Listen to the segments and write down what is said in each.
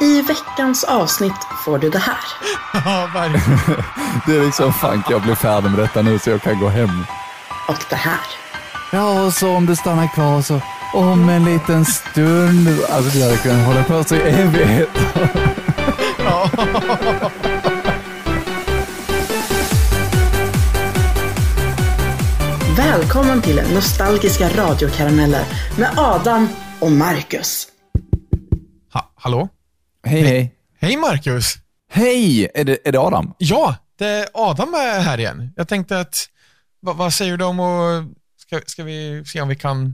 I veckans avsnitt får du det här. Ja, verkligen. Det är liksom, fan jag bli färdig med detta nu så jag kan gå hem. Och det här. Ja, och så om du stannar kvar så om en liten stund. Alltså det hade kunnat hålla på så i evighet. Välkommen till Nostalgiska radiokarameller med Adam och Marcus. Ha, hallå? Hej, hej. Hej Marcus! Hej! Är det, är det Adam? Ja, det är Adam är här igen. Jag tänkte att, vad, vad säger du om att, ska, ska vi se om vi kan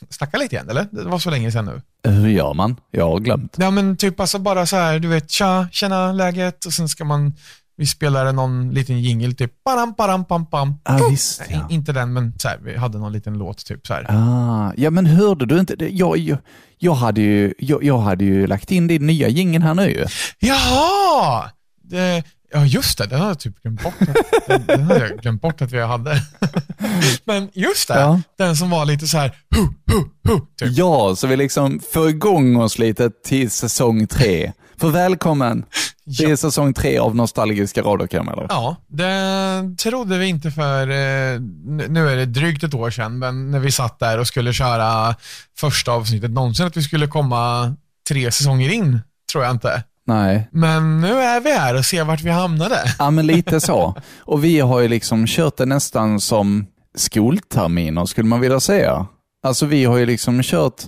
sn- snacka lite igen, eller? Det var så länge sedan nu. Hur gör man? Jag har glömt. Ja, men typ alltså bara så här, du vet, tja, känna läget och sen ska man, vi spelar någon liten jingle typ, param, param, pam, pam. Puh! visst, ja. Inte den, men så här, vi hade någon liten låt typ så här. Ah, ja, men hörde du inte? Jag, jag, jag, hade ju, jag, jag hade ju lagt in din nya jingeln här nu. Jaha! Det, ja, just det. Den har jag typ glömt bort. att- Den, den hade jag glömt bort att vi hade. Men just det, Ja. den som var lite så här, hu, hu, hu, typ. Ja, så vi liksom får igång oss lite till säsong tre. För välkommen! Det är säsong tre av Nostalgiska radiokarameller. Ja, det trodde vi inte för, eh, nu är det drygt ett år sedan, men när vi satt där och skulle köra första avsnittet någonsin, att vi skulle komma tre säsonger in, tror jag inte. Nej, Men nu är vi här och ser vart vi hamnade. ja men lite så. Och vi har ju liksom kört det nästan som skolterminer skulle man vilja säga. Alltså vi har ju liksom kört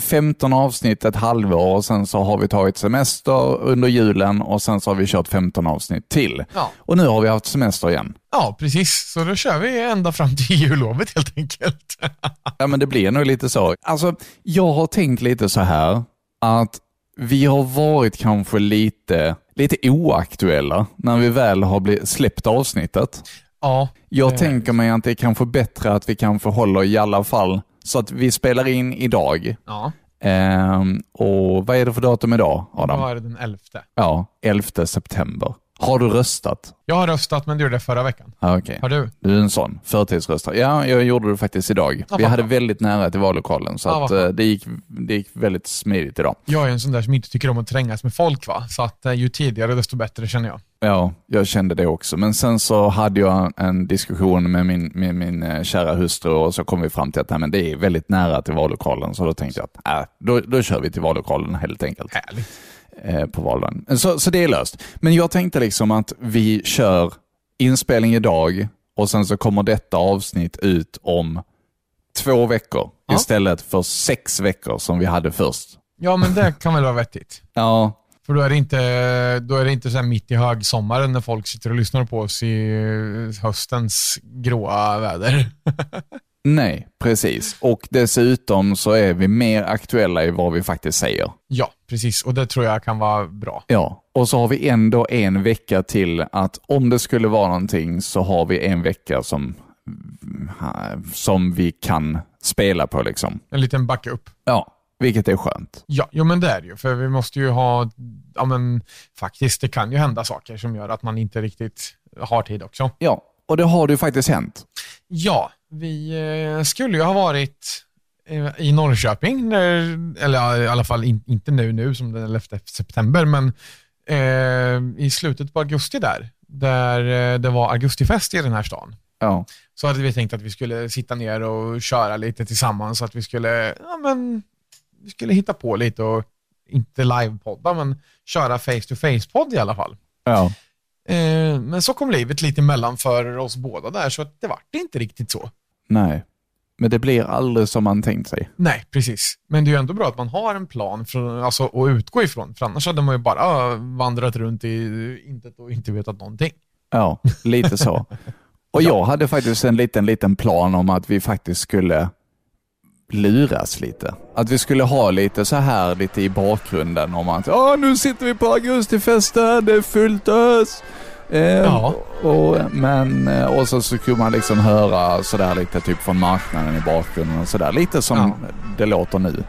15 avsnitt ett halvår och sen så har vi tagit semester under julen och sen så har vi kört 15 avsnitt till. Ja. Och nu har vi haft semester igen. Ja, precis. Så då kör vi ända fram till jullovet helt enkelt. Ja, men det blir nog lite så. Alltså, jag har tänkt lite så här att vi har varit kanske lite, lite oaktuella när vi väl har släppt avsnittet. Ja, Jag Eh. tänker mig att det är kanske bättre att vi kanske håller i alla fall så att vi spelar in idag. ja. Ehm, och vad är det för datum idag, Adam? Då är det den 11. Ja, 11 september. Har du röstat? Jag har röstat, men du gjorde det förra veckan. Ah, Okej. Har du? Du är en sån, förtidsröstare. Ja, jag gjorde det faktiskt idag. Ja, Vi hade väldigt nära till vallokalen, så vad att, eh, det, gick, det gick väldigt smidigt idag. Jag är en sån där som inte tycker om att trängas med folk, va? så att eh, ju tidigare desto bättre känner jag. Ja, jag kände det också. Men sen så hade jag en diskussion med min, med min eh, kära hustru och så kom vi fram till att nej, men det är väldigt nära till vallokalen. Så då tänkte jag att äh, då, då kör vi till vallokalen helt enkelt. Härligt. Eh, på valdagen. Så, så det är löst. Men jag tänkte liksom att vi kör inspelning idag och sen så kommer detta avsnitt ut om två veckor Ja. istället för sex veckor som vi hade först. Ja, men det kan väl vara vettigt. Ja, För då är det inte, då är det inte så mitt i högsommaren när folk sitter och lyssnar på oss i eh, höstens gråa väder. nej, precis. Och dessutom så är vi mer aktuella i vad vi faktiskt säger. ja, precis. Och det tror jag kan vara bra. Ja, och så har vi ändå en vecka till att om det skulle vara någonting så har vi en vecka som, som vi kan spela på liksom. En liten backup. Ja, vilket är skönt. Ja, jo, men det är det ju. För vi måste ju ha, ja men faktiskt, det kan ju hända saker som gör att man inte riktigt har tid också. Ja, och det har ju faktiskt hänt. Ja, vi eh, skulle ju ha varit eh, i Norrköping, eller i alla fall in, inte nu, nu som den 11 september, men eh, i slutet på augusti där, där det var augustifest i den här stan. Ja, Så hade vi tänkt att vi skulle sitta ner och köra lite tillsammans, så att vi skulle, ja men, vi skulle hitta på lite och inte livepodda, men köra face-to-face-podd i alla fall. ja. Eh, men så kom livet lite emellan för oss båda där, så att det vart inte riktigt så. nej. Men det blir aldrig som man tänkt sig. Nej, precis. Men det är ju ändå bra att man har en plan för, alltså, att utgå ifrån, för annars hade man ju bara äh, vandrat runt i intet och inte vetat någonting. Ja, lite så. Och jag hade faktiskt en liten, liten plan om att vi faktiskt skulle luras lite. Att vi skulle ha lite så här lite i bakgrunden om att ja nu sitter vi på augustifesten, det är fullt ös. Eh, Ja. och, men, eh, och så skulle man liksom höra sådär lite typ från marknaden i bakgrunden och sådär. Lite som Ja. det låter nu. Om,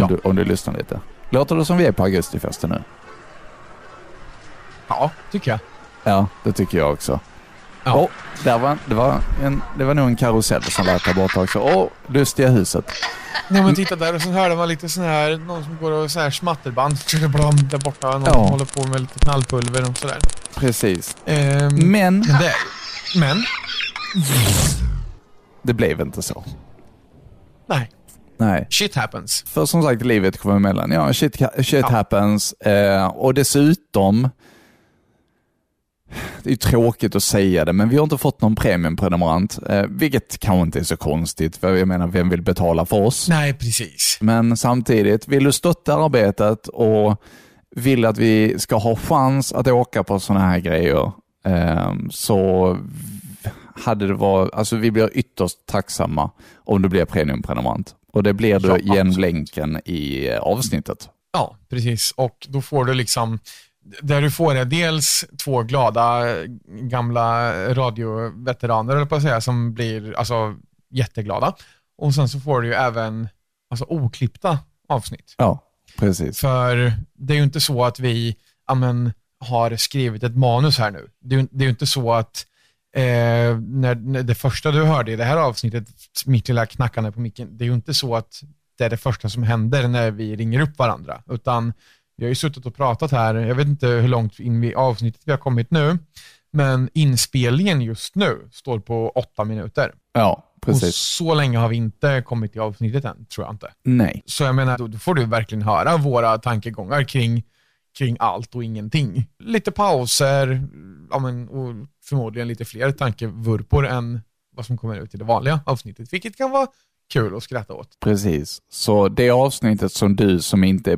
Ja. du, om du lyssnar lite. Låter det som vi är på augustifesten nu? Ja, tycker jag. Ja, det tycker jag också. Ja. Åh, där var, det, var en, det var nog en karusell som lät där borta också. Åh, lustiga huset. Nej men titta där och sen hörde man lite sån här, någon som går och så här smatterband där borta. Någon Ja. håller på med lite knallpulver och sådär. Precis. Ehm, Men men det, men, det blev inte så. nej. Nej. Shit happens. För som sagt, livet kommer emellan. Ja, shit, shit Ja. happens. Eh, och dessutom, det är tråkigt att säga det, men vi har inte fått någon premiumprenumerant. Eh, vilket kanske inte är så konstigt, för jag menar, vem vill betala för oss? Nej, precis. Men samtidigt, vill du stötta arbetet och vill att vi ska ha chans att åka på sådana här grejer, eh, så hade det varit, alltså vi blir ytterst tacksamma om du blir premiumprenumerant. Och det blir du Ja, genom länken i eh, avsnittet. Ja, precis. Och då får du liksom, där du får är dels två glada gamla radioveteraner, eller på att säga, som blir alltså, jätteglada. Och sen så får du ju även alltså, oklippta avsnitt. Ja, precis. För det är ju inte så att vi ja, men, har skrivit ett manus här nu. Det är, det är ju inte så att eh, när, när det första du hörde i det här avsnittet, mitt lilla knackande på micken, det är ju inte så att det är det första som händer när vi ringer upp varandra, utan vi har ju suttit och pratat här, jag vet inte hur långt in i avsnittet vi har kommit nu, men inspelningen just nu står på åtta minuter. Ja, Och precis. så länge har vi inte kommit till avsnittet än, tror jag inte. Nej. Så jag menar, då får du verkligen höra våra tankegångar kring, kring allt och ingenting. Lite pauser ja, men, och förmodligen lite fler tankevurpor än vad som kommer ut i det vanliga avsnittet, vilket kan vara kul att skratta åt. Precis. Så det avsnittet som du som inte är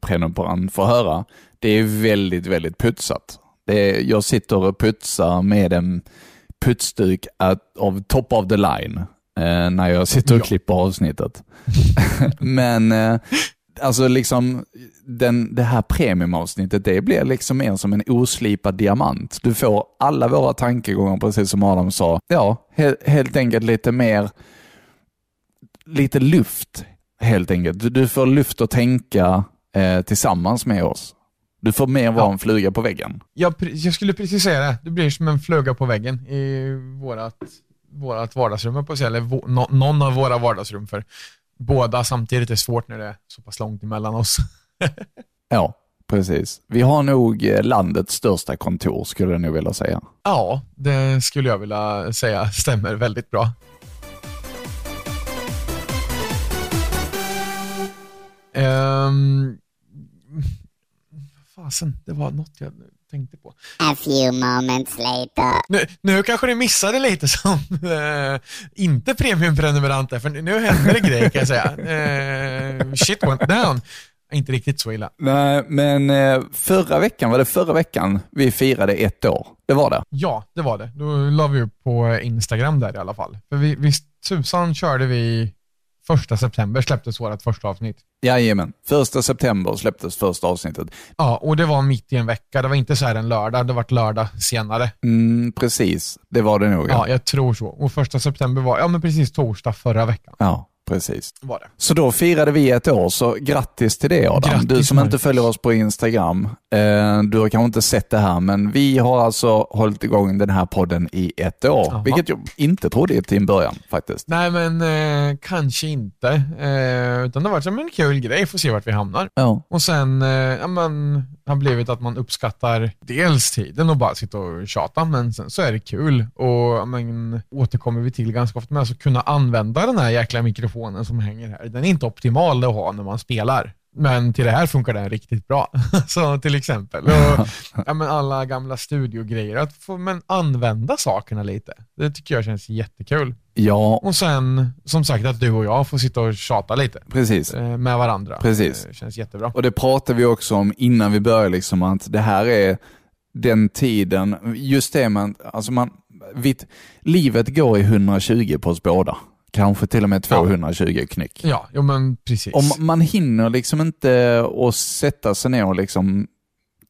prenumerant får höra, det är väldigt, väldigt putsat. Det är, jag sitter och putsar med en putsduk av top of the line eh, när jag sitter och Ja. klipper avsnittet. Men eh, alltså liksom den, det här premiumavsnittet, det blir liksom mer som en oslipad diamant. Du får alla våra tankegångar, precis som Adam sa. Ja, he, helt enkelt lite mer lite luft helt enkelt. Du, du får luft att tänka eh, tillsammans med oss. Du får mer vara Ja. en fluga på väggen. Jag, jag skulle precis säga det, det blir som en fluga på väggen i vårat, vårat vardagsrum, på säga, eller vå, nå- någon av våra vardagsrum, för båda samtidigt är svårt när det är så pass långt emellan oss. Ja, precis. Vi har nog eh, landets största kontor skulle jag nog vilja säga. Ja, det skulle jag vilja säga stämmer väldigt bra. Um, fasen, det var något jag tänkte på. A few moments later. Nu, nu kanske ni missade lite som eh, inte premiumprenumeranter, för nu händer det grejer kan jag säga. Eh, shit went down. Inte riktigt så illa. Nej, men eh, förra veckan, var det förra veckan vi firade ett år? Det var det. Ja, det var det. Då la vi upp på Instagram där i alla fall. För vi, visst tusan körde vi första september släpptes vårt första avsnitt. Jajamän. Första september släpptes första avsnittet. Ja, och det var mitt i en vecka. Det var inte så här en lördag, det var lördag senare. Mm, precis, det var det nog. Ja, jag tror så. Och första september var, ja men precis torsdag förra veckan ja precis. var det. Så då firade vi ett år, så grattis till det Adam. Grattis, du som inte Marcus. följer oss på Instagram, eh, du har kanske inte sett det här, men vi har alltså hållit igång den här podden i ett år, Jaha. vilket jag inte trodde till en början faktiskt. Nej, men eh, kanske inte. Eh, utan det har varit som en kul grej, får se vart vi hamnar. Ja, Och sen eh, ja, men, har blivit att man uppskattar dels tiden och bara sitta och tjata, men sen så är det kul. Och ja, men, återkommer vi till ganska ofta med att kunna använda den här jäkla mikrofonen som hänger här. Den är inte optimal att ha när man spelar. Men till det här funkar den riktigt bra. så till exempel. Och, ja, men alla gamla studiogrejer, att få men, använda sakerna lite. Det tycker jag känns jättekul. ja Och sen, som sagt, att du och jag får sitta och tjata lite precis. eh, med varandra. Precis. Det känns jättebra. Och det pratade vi också om innan vi började, liksom, att det här är den tiden, just det man, alltså man, vitt, livet går i 120 på oss båda. Kanske till och med 220 knyck. Ja, jo men precis. Och ma- man hinner liksom inte att sätta sig ner och liksom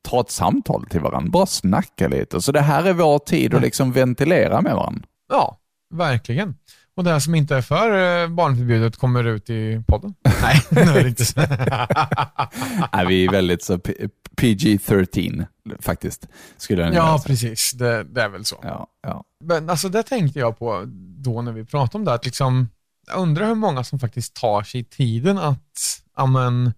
ta ett samtal till varandra, bara snacka lite. Så det här är vår tid att Nej. liksom ventilera med varandra. Ja, verkligen. Och det som inte är för eh, barnförbjudet kommer ut i podden. Nej, det är inte. så. Nej, vi är väldigt så P- PG-13 faktiskt, skulle vilja ja, precis. Det, det är väl så. Ja, ja. Men alltså det tänkte jag på då när vi pratade om det, att liksom, jag undrar hur många som faktiskt tar sig tiden att ja, men,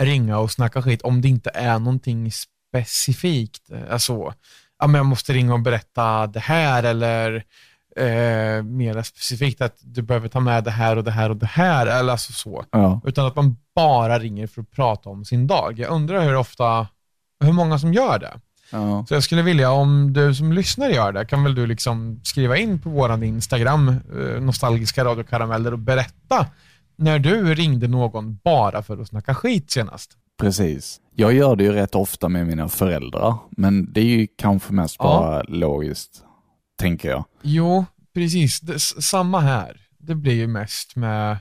ringa och snacka skit om det inte är någonting specifikt. Alltså, ja, men jag måste ringa och berätta det här eller eh, mer specifikt att du behöver ta med det här och det här och det här. Eller alltså så. ja. Utan att man bara ringer för att prata om sin dag. Jag undrar hur ofta, hur många som gör det. ja. Så jag skulle vilja, om du som lyssnar gör det, kan väl du liksom skriva in på våran Instagram, eh, nostalgiska radiokarameller och berätta när du ringde någon bara för att snacka skit senast. Precis. Jag gör det ju rätt ofta med mina föräldrar, men det är ju kanske mest Ja. bara logiskt, tänker jag. Jo, precis. Det, samma här. Det blir ju mest med,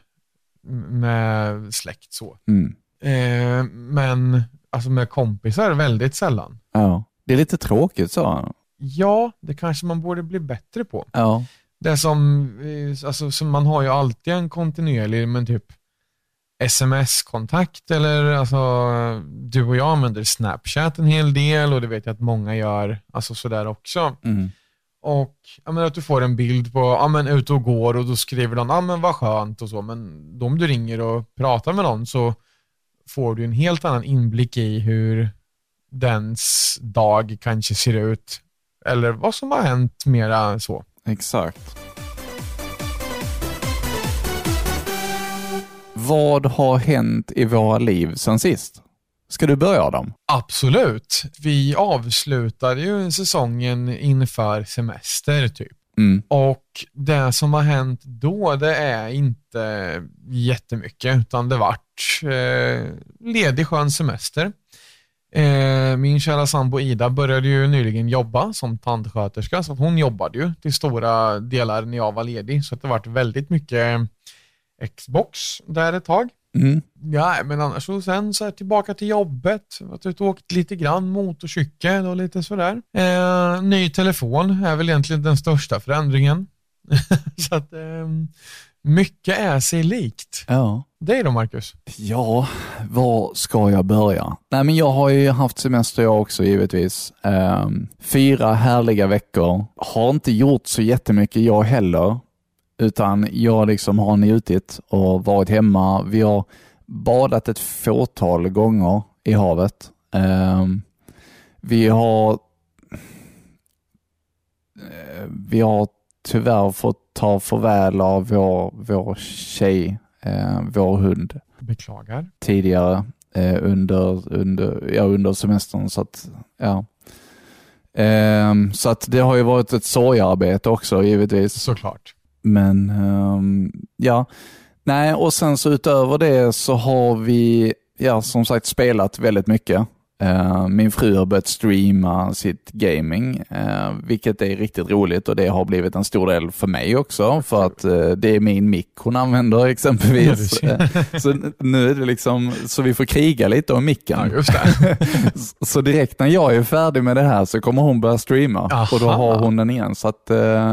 med släkt så. Mm. Eh, men alltså med kompisar väldigt sällan. Ja. Det är lite tråkigt så. Ja, det kanske man borde bli bättre på. Ja. Det som, eh, alltså, som man har ju alltid en kontinuerlig, men typ sms-kontakt eller alltså du och jag använder Snapchat en hel del och det vet jag att många gör, alltså sådär också. Mm. Och menar, att du får en bild på, ja men ute och går och då skriver någon, ja men vad skönt och så, men då om du ringer och pratar med någon så får du en helt annan inblick i hur dens dag kanske ser ut eller vad som har hänt mera så. Exakt. Vad har hänt i våra liv sen sist? Ska du börja Adam? Absolut. Vi avslutade ju säsongen inför semester typ. Mm. Och det som har hänt då, det är inte jättemycket, utan det vart eh, ledig skön semester. Eh, min kära sambo Ida började ju nyligen jobba som tandsköterska, så hon jobbade ju till stora delar när jag var ledig, så det vart väldigt mycket Xbox där ett tag. Mm. Ja, men annars så sen så här tillbaka till jobbet, varit ute och åkt lite grann motorcykel och lite sådär. Eh, ny telefon är väl egentligen den största förändringen. så att eh, mycket är sig likt. Ja. Det är då Marcus. Ja, var ska jag börja? Nej, men jag har ju haft semester jag också givetvis. Ehm, fyra härliga veckor. Har inte gjort så jättemycket jag heller, utan jag liksom har njutit och varit hemma. Vi har badat ett fåtal gånger i havet. Ehm, vi har eh, vi har tyvärr fått ta farväl av vår, vår tjej, eh, vår hund Beklagar. tidigare eh, under, under, ja, under semestern. Så att, ja. Ehm, så att det har ju varit ett sorgarbete också givetvis. Såklart. Men um, ja, nej och sen så utöver det så har vi ja, som sagt spelat väldigt mycket. Eh, min fru har börjat streama sitt gaming, eh, vilket är riktigt roligt och det har blivit en stor del för mig också, för att eh, det är min mick hon använder exempelvis. Så nu är det liksom, så vi får kriga lite om micken. Ja. Så direkt när jag är färdig med det här så kommer hon börja streama Aha. och då har hon den igen. Så att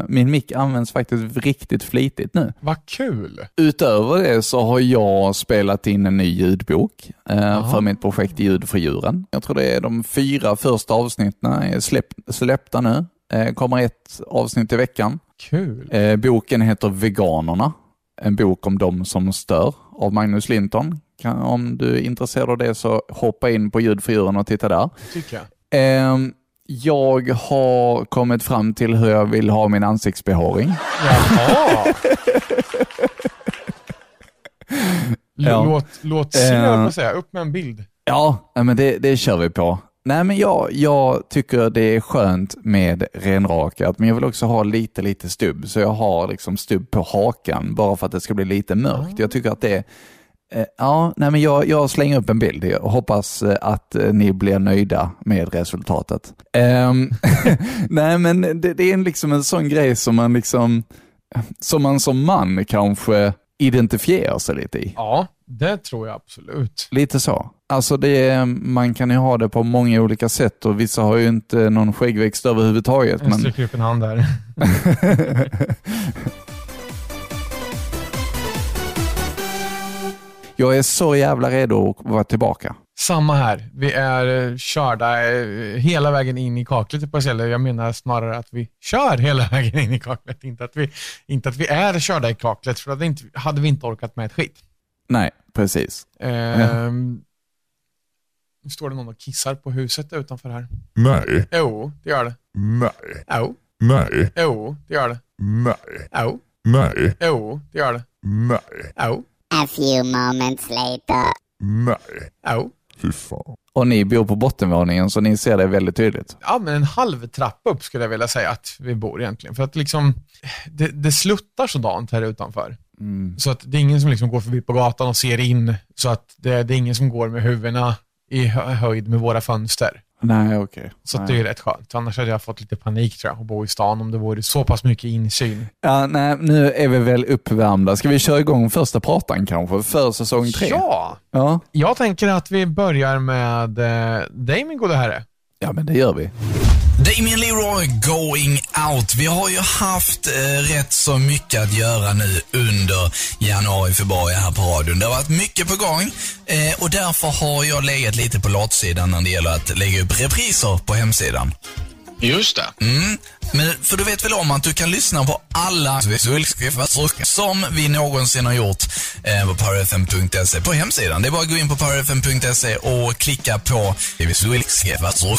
min mick används faktiskt riktigt flitigt nu. Vad kul. Utöver det så har jag spelat in en ny ljudbok för mitt projekt Ljud för djuren. Jag tror det är de fyra första avsnitten är släpp, släppta nu. Eh, kommer ett avsnitt i veckan. Kul. Eh, boken heter Veganerna. En bok om dem som stör av Magnus Linton. Kan, om du är intresserad av det så hoppa in på Ljud för djuren och titta där. Tycker jag. Ehm, jag har kommit fram till hur jag vill ha min ansiktsbehåring. Jaha. Ja. Låt, låt Eh. jag på säga. Upp med en bild. Ja, men det, det kör vi på. Nej, men jag, jag tycker det är skönt med renrakat, men jag vill också ha lite, lite stubb. Så jag har liksom stubb på hakan, bara för att det ska bli lite mörkt. Jag tycker att det eh, Ja, nej men jag, jag slänger upp en bild. Jag hoppas eh, att eh, ni blir nöjda med resultatet. Ehm, nej, men det, det är liksom en sån grej som man liksom, som man som man kanske identifierar sig lite i. Ja, det tror jag absolut. Lite så. Alltså det är, man kan ju ha det på många olika sätt och vissa har ju inte någon skäggväxt överhuvudtaget. Jag sträcker men... upp en hand där. Jag är så jävla redo att vara tillbaka. Samma här. Vi är eh, körda eh, hela vägen in i kaklet typ, på Eller jag menar snarare att vi kör hela vägen in i kaklet. Inte att vi, inte att vi är körda i kaklet, för då hade, vi inte orkat med ett skit. Nej, precis. Ehm, nu står det någon och kissar på huset utanför här. Nej, Jo, det gör det. nej, Jo, nej, jo, det gör det. nej, Jo, nej, jo, det gör det. nej, Jo, A few moments later. nej. jo. Fy fan. Och ni bor på bottenvåningen så ni ser det väldigt tydligt. Ja, men en halv trappa upp skulle jag vilja säga att vi bor egentligen. För att liksom, det, det sluttar sådant här utanför. Så att det är ingen som liksom går förbi på gatan och ser in. Så att det, det är ingen som går med huvudena i hö- höjd med våra fönster. Nej, okej. Så att Nej. det är rätt skönt. Annars hade jag fått lite panik tror jag, att bo i stan om det vore så pass mycket insyn. Ja, nej, nu är vi väl uppvärmda. Ska vi köra igång första pratan kanske, för säsong tre? Ja, Ja, jag tänker att vi börjar med eh, dig min gode herre ja men det gör vi. Damien Leroy going out. Vi har ju haft eh, rätt så mycket att göra nu under januari, februari här på radion. Det har varit mycket på gång eh, och därför har jag legat lite på latsidan när det gäller att lägga upp repriser på hemsidan. Just det. Mm. Men för du vet väl om att du kan lyssna på alla som vi någonsin har gjort eh, på powerfm.se på hemsidan. Det är bara att gå in på powerfm.se och klicka på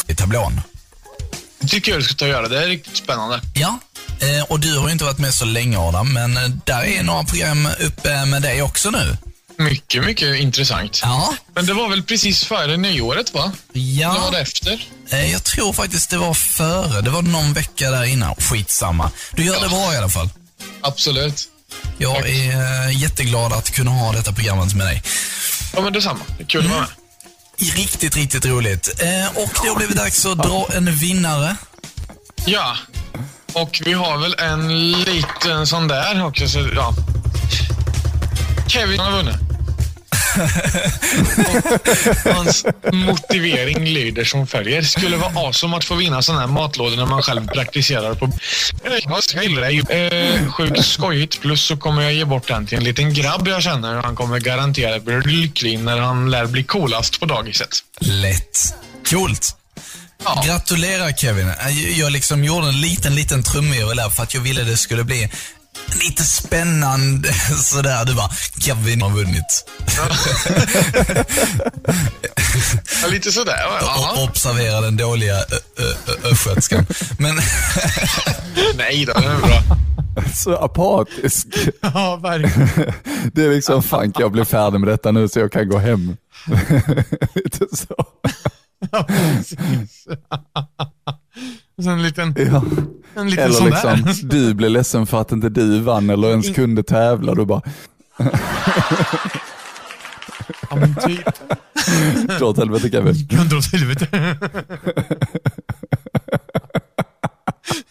i tablån. Det tycker jag du ska ta och göra. Det är riktigt spännande. Ja, eh, och du har ju inte varit med så länge Adam, men eh, där är några program uppe med dig också nu. Mycket, mycket intressant. Ja, Men det var väl precis före nyåret, va? Eller var ja det efter? Eh, jag tror faktiskt det var före. Det var någon vecka där innan. Skitsamma. Du gör det bra i alla fall. Absolut. Jag Tack. är eh, jätteglad att kunna ha detta programmet med dig. Ja, men detsamma. Det är kul att vara med. Riktigt, riktigt roligt. Eh, och det har blivit dags att dra en vinnare. Ja. Och vi har väl en liten sån där också. Så, ja. Kevin har vunnit. Hans motivering lyder som följer. Skulle vara awesome att få vinna sån här matlådor när man själv praktiserar på... Jag gillar det. Eh, sjukt skojigt. Plus så kommer jag ge bort den till en liten grabb jag känner. Han kommer garanterat bli lycklig när han lär bli coolast på dagiset. Lätt. Coolt. Ja. Gratulerar Kevin. Jag- Jag liksom gjorde en liten, liten trumvirvel där för att jag ville det skulle bli lite spännande sådär. Du bara, Kevin har vunnit. Ja, lite sådär. Ja. observera den dåliga östgötskan. Men Nej då, det är bra. Så apatisk. Ja, verkligen. Det är liksom, fan jag bli färdig med detta nu så jag kan gå hem. Lite så. Ja, precis. Och sen en liten, Ja. En liten Eller sån liksom, där. du blir ledsen för att inte du vann eller ens kunde tävla. Du bara, Ja, men typ. dra åt helvete Kevin. Dra åt helvete.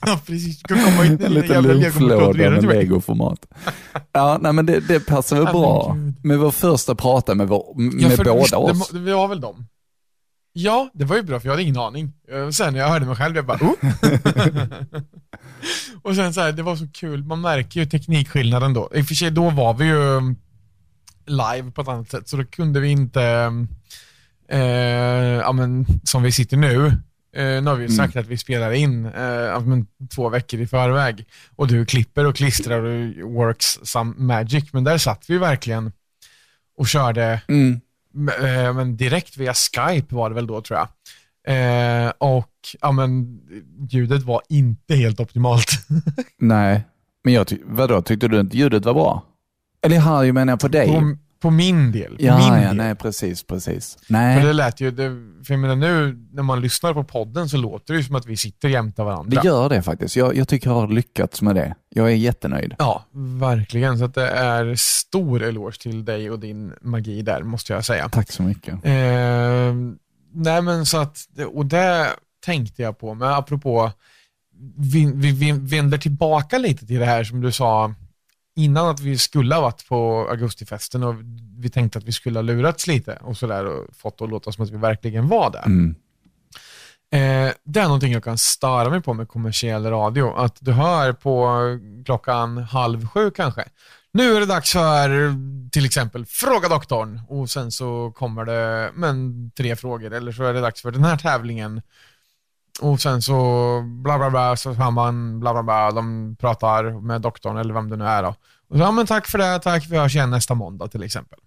Ja, precis. Du kan komma hit En med liten lunchlåda med legoformat. Ja, nej men det, det passar väl bra. Med vår första prata med, vår, Ja, med för båda det oss. må- Vi har väl dem? Ja, det var ju bra för jag hade ingen aning. Eh, Sen när jag hörde mig själv, jag bara oh. Och sen så här, det var så kul, man märker ju teknikskillnaden då. I och för sig, då var vi ju mm, live på ett annat sätt, så då kunde vi inte, eh, ja men som vi sitter nu, eh, nu har vi ju sagt att vi spelar in eh, ja, men, två veckor i förväg. Och du klipper och klistrar och works some magic, men där satt vi verkligen och körde Mm. Eh, men direkt via Skype var det väl då tror jag. Eh, och ja, men, ljudet var inte helt optimalt. Nej, men jag ty- vadå, tyckte du inte ljudet var bra? Eller här menar jag på dig. på, på min del. På ja, min ja, del. nej precis, precis. För Nej, det lät ju, det, för jag menar nu när man lyssnar på podden så låter det som att vi sitter jämte varandra. det gör det faktiskt. Jag, jag tycker jag har lyckats med det. Jag är jättenöjd. Ja, verkligen. Så att det är stor eloge till dig och din magi där, måste jag säga. Tack så mycket. Eh, nej men så att, och det tänkte jag på, men apropå, vi, vi, vi vänder tillbaka lite till det här som du sa innan att vi skulle ha varit på augustifesten och vi tänkte att vi skulle ha lurats lite och sådär och fått det att låta som att vi verkligen var där. Mm. Eh, det är någonting jag kan störa mig på med kommersiell radio. Att du hör på klockan halv sju kanske, nu är det dags för till exempel Fråga doktorn och sen så kommer det men, tre frågor eller så är det dags för den här tävlingen. Och sen så bla bla bla så har man bla bla bla, de pratar med doktorn eller vem det nu är då. Och så, ja men tack för det, tack, vi hörs igen nästa måndag till exempel.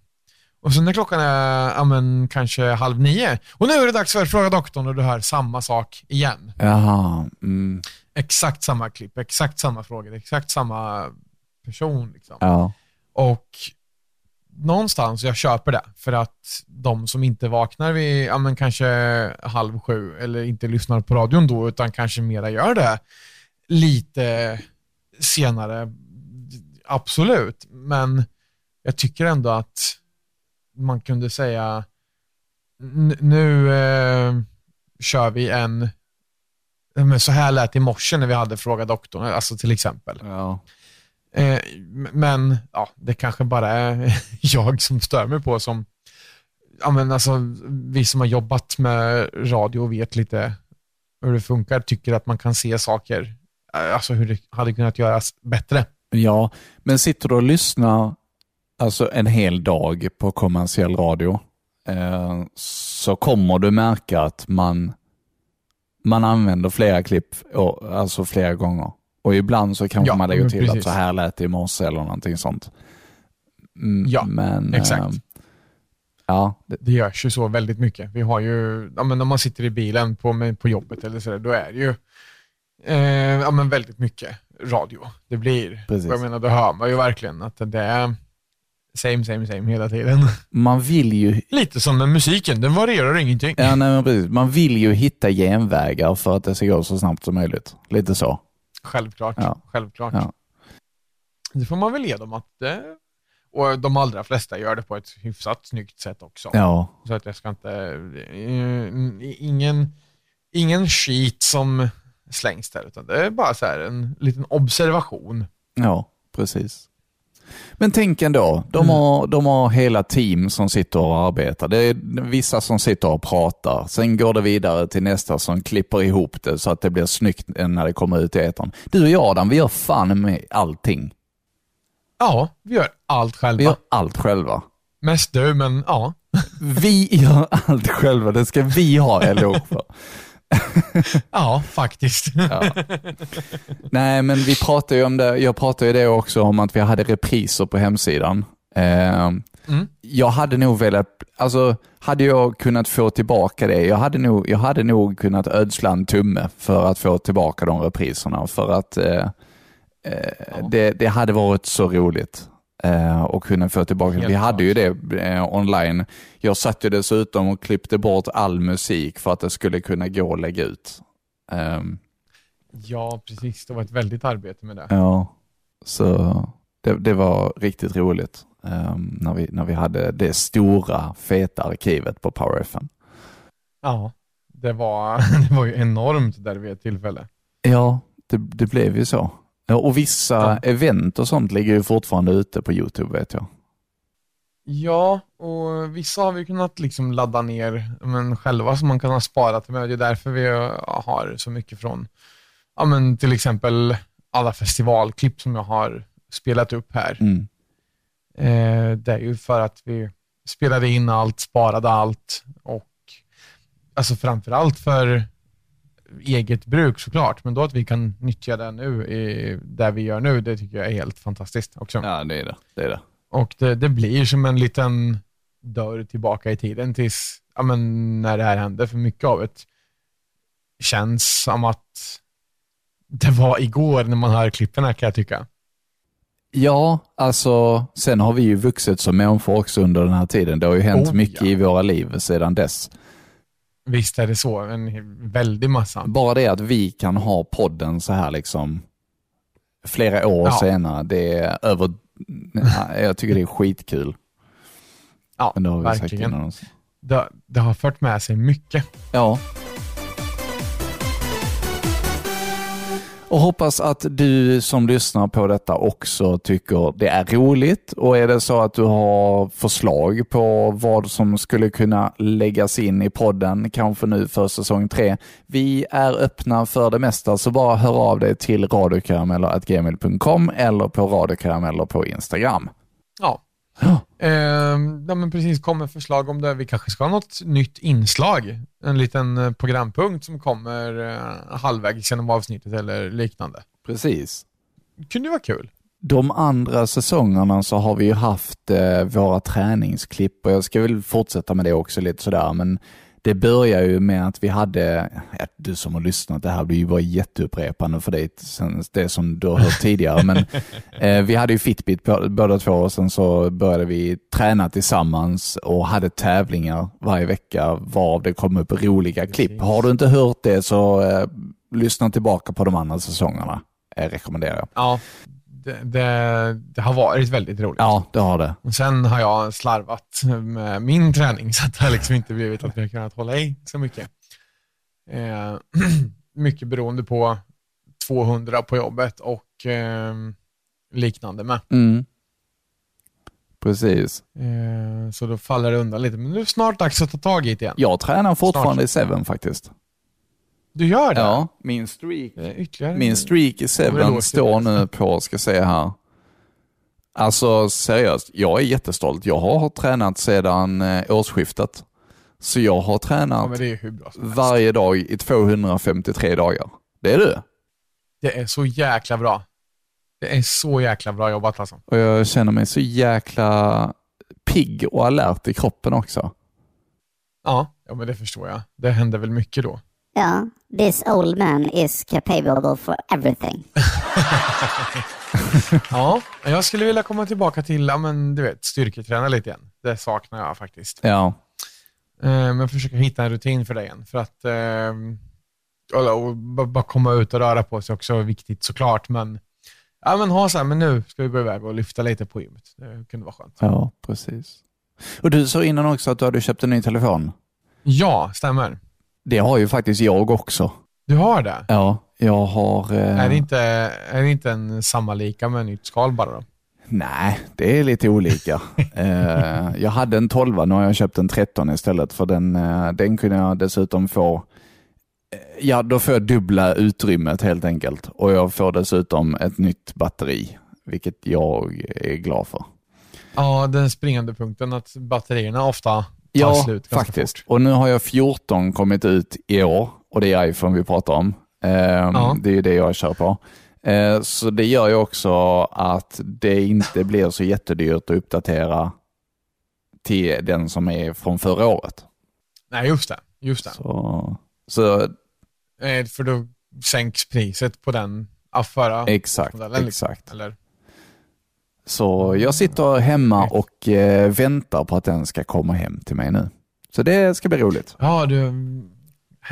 Och sen när klockan är ja, men, kanske halv nio och nu är det dags för Fråga doktorn och du hör samma sak igen. Jaha. Mm. Exakt samma klipp, exakt samma frågor, exakt samma person. Liksom. Ja. Och någonstans, jag köper det, för att de som inte vaknar vid ja, men kanske halv sju eller inte lyssnar på radion då, utan kanske mera gör det lite senare, absolut. Men jag tycker ändå att man kunde säga nu eh, kör vi en men så här lät det i morse när vi hade Fråga doktorn, alltså till exempel. Ja. Eh, men ja, det kanske bara är jag som stör mig på som, ja men alltså vi som har jobbat med radio och vet lite hur det funkar, tycker att man kan se saker, eh, alltså hur det hade kunnat göras bättre. Ja, men sitter du och lyssnar alltså en hel dag på kommersiell radio eh, så kommer du märka att man, man använder flera klipp, och, alltså flera gånger. Och ibland så kanske Ja, man lägger till att precis. så här lät det i morse eller någonting sånt. Mm, Ja, men, exakt. eh, ja, det, Det görs ju så väldigt mycket. Vi har ju, ja men när man sitter i bilen på, på jobbet eller så där, då är det ju eh, ja men väldigt mycket radio. Det blir, Precis. jag menar, då hör man ju verkligen att det är same, same, same hela tiden. man vill ju Lite som med musiken, den varierar ingenting. Ja, nej, precis. Man vill ju hitta genvägar för att det ska gå så snabbt som möjligt. Lite så. Självklart. Ja. Självklart. Ja. Det får man väl ge dem att det, och de allra flesta gör det på ett hyfsat snyggt sätt också. Ja, Så att jag ska inte, eh, ingen, ingen skit som slängs där, utan det är bara så här en liten observation. ja precis. Men tänk ändå, de, Mm. har, de har hela team som sitter och arbetar. Det är vissa som sitter och pratar. Sen går det vidare till nästa som klipper ihop det så att det blir snyggt när det kommer ut i etern. Du och jag Adam, vi gör fan med allting. Ja, vi gör allt Vi själva. gör allt själva. Mest du, men ja. Vi gör allt själva, det ska vi ha eloge för. Ja, faktiskt. Ja. Nej, men vi pratade ju om det. Jag pratade ju det också om att vi hade repriser på hemsidan. Eh, Jag hade nog velat, alltså hade jag kunnat få tillbaka det, jag hade nog, jag hade nog kunnat ödsla en tumme för att få tillbaka de repriserna. För att eh, eh, det, det hade varit så roligt eh, att kunna få tillbaka. Helt vi hade ju det eh, online. Jag satt ju dessutom och klippte bort all musik för att det skulle kunna gå att lägga ut. Ehm, Ja, precis. Det var ett väldigt arbete med det. Ja, så det, det var riktigt roligt ehm, när, vi, när vi hade det stora, feta arkivet på Power FM. Ja, det var, det var ju enormt där vid ett tillfälle. Ja, det, det blev ju så. Och vissa Ja. event och sånt ligger ju fortfarande ute på YouTube vet jag. Ja, och vissa har vi kunnat liksom ladda ner men själva som man kan ha sparat med. Det är därför vi har så mycket från, ja men till exempel alla festivalklipp som jag har spelat upp här. Mm. Eh, det är ju för att vi spelade in allt, sparade allt och alltså framförallt för eget bruk såklart, men då att vi kan nyttja det nu i det vi gör nu, det tycker jag är helt fantastiskt också. Ja, det är det. det, är det. Och det, det blir som en liten dörr tillbaka i tiden tills, ja men när det här hände, för mycket av det känns som att det var igår när man hör klippen här kan jag tycka. Ja, alltså sen har vi ju vuxit som människor också under den här tiden. Det har ju hänt Oh, mycket ja. i våra liv sedan dess. Visst är det så, en väldig massa. Bara det att vi kan ha podden så här liksom flera år Ja. senare, det är över... Jag tycker det är skitkul. Ja, Men det har vi sagt verkligen. också. Det, det har fört med sig mycket. Ja. Och hoppas att du som lyssnar på detta också tycker det är roligt. Och är det så att du har förslag på vad som skulle kunna läggas in i podden, kanske nu för säsong tre. Vi är öppna för det mesta, så bara hör av dig till radiokarameller.gmail.com eller på radiokarameller på Instagram. Ja. Eh, ja, men precis, kommer förslag om det. Vi kanske ska ha något nytt inslag. En liten eh, programpunkt som kommer eh, halvvägs genom avsnittet eller liknande. Precis. kunde vara kul. De andra säsongerna så har vi ju haft eh, våra träningsklipp och jag ska väl fortsätta med det också lite sådär, men det börjar ju med att vi hade, ja, du som har lyssnat, det här blir ju bara jätteupprepande för dig, det som du har hört tidigare, men eh, vi hade ju Fitbit bå- båda två och sen så började vi träna tillsammans och hade tävlingar varje vecka varav det kom upp roliga klipp. Har du inte hört det så eh, lyssna tillbaka på de andra säsongerna, eh, rekommenderar jag. Ja, det, det, det har varit väldigt roligt. Ja, det har det. Och sen har jag slarvat med min träning så att det har liksom inte blivit att vi har kunnat hålla i så mycket. Eh, mycket beroende på 200 på jobbet och eh, liknande med. Mm. Precis. Eh, så då faller det undan lite. Men nu är det snart dags att ta tag i det igen. Jag tränar fortfarande i Seven faktiskt. Du gör det? Ja, min streak, Ytterligare. min streak i Seven står nu på, ska se här. Alltså seriöst, jag är jättestolt. Jag har tränat sedan eh, årsskiftet. Så jag har Ja, tränat helst. varje dag i 253 dagar. Det är du. Det är så jäkla bra. Det är så jäkla bra jobbat alltså. Och jag känner mig så jäkla pigg och alert i kroppen också. Ja, ja men det förstår jag. Det händer väl mycket då. Ja, this old man is capable for everything. Ja, jag skulle vilja komma tillbaka till, ja, men, du vet, styrketräna lite igen. Det saknar jag faktiskt. Ja, Eh, men försöka hitta en rutin för det igen. För att eh, och bara bara komma ut och röra på sig också är viktigt såklart. Men, ja, men ha så här, men nu ska vi gå iväg och lyfta lite på gymmet. Det kunde vara skönt. ja, precis. Och du sa innan också att du hade köpt en ny telefon. Ja, stämmer. Det har ju faktiskt jag också. Du har det? Ja, jag har... Eh... Är, det inte, är det inte en samma lika med nytt skal bara då? Nej, det är lite olika. eh, jag hade en 12, nu har jag köpt en 13 istället för den, eh, den kunde jag dessutom få eh, Ja, då får jag dubbla utrymmet helt enkelt och jag får dessutom ett nytt batteri, vilket jag är glad för. Ja, den springande punkten att batterierna ofta Ja, slut faktiskt. fort. Och nu har jag 14 kommit ut i år och det är iPhone vi pratar om. Ehm, Ja. Det är ju det jag kör på. Eh, så det gör ju också att det inte blir så jättedyrt att uppdatera till den som är från förra året. Nej, just det. Just det. Så, så Eh, För då sänks priset på den förra exakt, liksom. exakt. Eller? Så jag sitter hemma och eh, väntar på att den ska komma hem till mig nu. Så det ska bli roligt. Ja, du,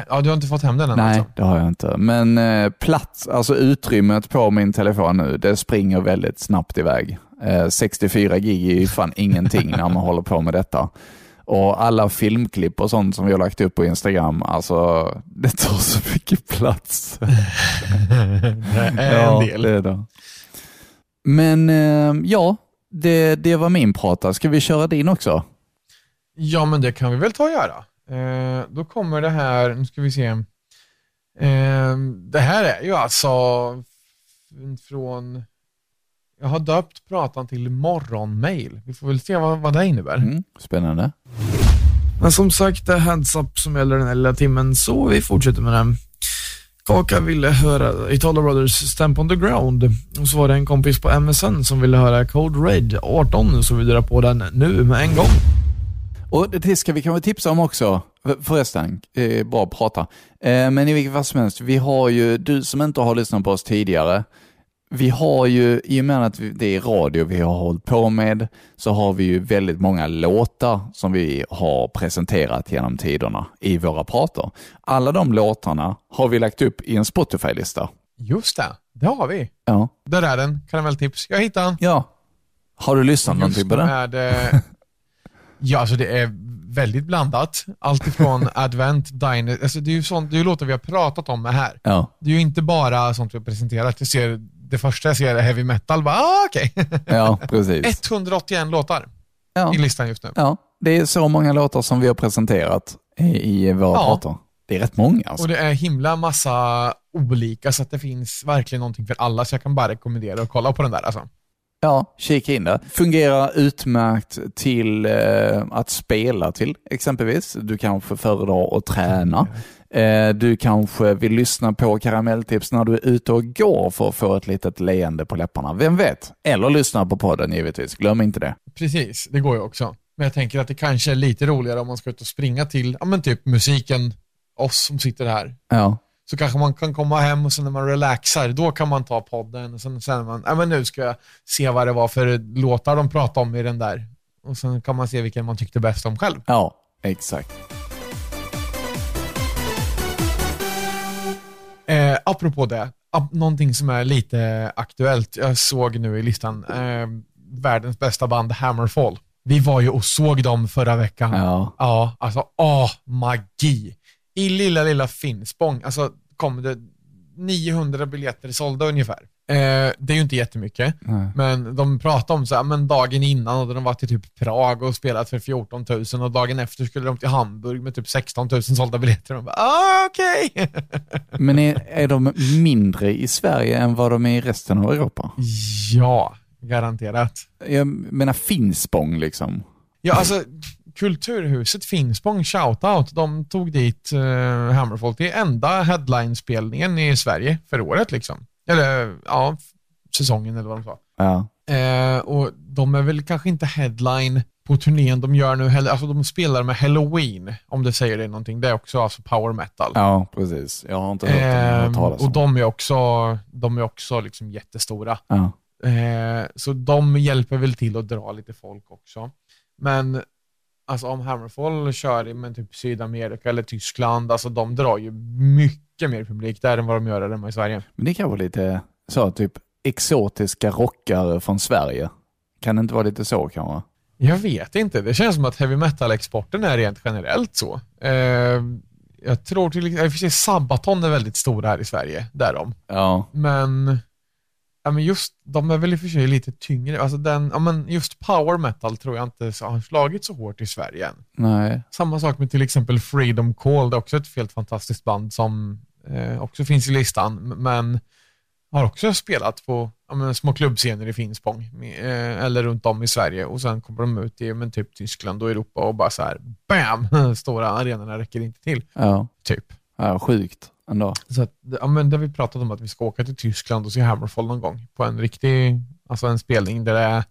ja, du har inte fått hem den än Nej, alltså? det har jag inte. Men eh, plats, alltså utrymmet på min telefon nu, det springer väldigt snabbt iväg. Eh, 64 gig är ju fan ingenting när man håller på med detta. Och alla filmklipp och sånt som vi har lagt upp på Instagram, alltså det tar så mycket plats. Det är en del. det är det. Men eh, ja, det, det var min prata. Ska vi köra din också? Ja, men det kan vi väl ta och göra. Eh, då kommer det här, nu ska vi se. Eh, det här är ju alltså från, jag har döpt pratan till morgonmail. Vi får väl se vad, vad det innebär. Mm, spännande. Men som sagt, det är heads-up som gäller den här lilla timmen, så vi fortsätter med den. Kaka ville höra Italo Brothers Stamp on the Ground och så var det en kompis på MSN som ville höra Code Red 18 så vi drar på den nu med en gång. Och det ska vi kanske tipsa om också, förresten, eh, bra att prata. Eh, men i vilket fall som helst, vi har ju, du som inte har lyssnat på oss tidigare, vi har ju, i och med att det är radio vi har hållit på med, så har vi ju väldigt många låtar som vi har presenterat genom tiderna i våra prator. Alla de låtarna har vi lagt upp i en Spotify-lista. Just det, det har vi. Ja. Där är den, karamelltips. Jag hittade den. ja. Har du lyssnat någonting på den? är det, ja, alltså det är väldigt blandat. Allt ifrån Advent, Diner, alltså det är ju sånt, det är låtar vi har pratat om här. Ja, Det är ju inte bara sånt vi har presenterat. Jag ser, det första jag ser är heavy metal, bara ah, okej. ja precis. 181 låtar Ja. i listan just nu. ja, det är så många låtar som vi har presenterat i, i våra Ja. pratar. Det är rätt många alltså. Och det är himla massa olika, så att det finns verkligen någonting för alla, så jag kan bara rekommendera att kolla på den där alltså. Ja, kika in det. Fungerar utmärkt till eh, att spela till exempelvis. Du kanske föredrar att träna. Eh, du kanske vill lyssna på karamelltips när du är ute och går för att få ett litet leende på läpparna. Vem vet? Eller lyssna på podden givetvis. Glöm inte det. Precis, det går ju också. Men jag tänker att det kanske är lite roligare om man ska ut och springa till, ja men typ musiken, oss som sitter här. Ja, Så kanske man kan komma hem och sen när man relaxar, då kan man ta podden och sen känner man, ja men nu ska jag se vad det var för låtar de pratade om i den där. Och sen kan man se vilken man tyckte bäst om själv. ja exakt. Eh, apropå det, ap- någonting som är lite aktuellt. Jag såg nu i listan, eh, världens bästa band Hammerfall. Vi var ju och såg dem förra veckan. Ja, Ja, alltså åh, magi. I lilla, lilla Finspång, alltså kom det 900 biljetter sålda ungefär. Eh, det är ju inte jättemycket, Nej. men de pratade om så här, men dagen innan hade de varit i typ Prag och spelat för 14 000 och dagen efter skulle de till Hamburg med typ 16 000 sålda biljetter. De bara, ah, okej. men är, är de mindre i Sverige än vad de är i resten av Europa? ja, garanterat. Jag menar Finspång liksom. Ja, alltså Kulturhuset Finspång, shoutout, de tog dit uh, Hammerfall till enda headline-spelningen i Sverige för året liksom. Eller ja, säsongen eller vad de sa. Ja, Eh, och de är väl kanske inte headline på turnén de gör nu heller. Alltså de spelar med Halloween, om det säger det någonting. Det är också alltså power metal. ja precis. Jag har inte hört, hört talas om. och de är också, de är också liksom jättestora. Ja. Eh, så de hjälper väl till att dra lite folk också. Men alltså om Hammerfall kör i men typ Sydamerika eller Tyskland, alltså de drar ju mycket mer publik där än vad de gör här hemma i Sverige. Men det är kanske lite så, typ exotiska rockare från Sverige. Kan det inte vara lite så kanske? Jag vet inte, det känns som att heavy metal-exporten är rent generellt så. Eh, jag tror till exempel, i och för sig Sabaton är väldigt stora här i Sverige, därom. Ja, Men, ja, men just, de är väl i och för sig lite tyngre. Alltså den, ja, men just power metal tror jag inte så- har slagit så hårt i Sverige än. nej. Samma sak med till exempel Freedom Call, det är också ett helt fantastiskt band som eh, också finns i listan, men har också spelat på ja, men, små klubbscener i Finspång, eh, eller runt om i Sverige och sen kommer de ut i men, typ Tyskland och Europa och bara så här, BAM! Stora arenorna räcker inte till, Ja, typ. ja sjukt ändå. Så att, ja, men det har vi pratat om att vi ska åka till Tyskland och se Hammerfall någon gång på en riktig, alltså en spelning där det är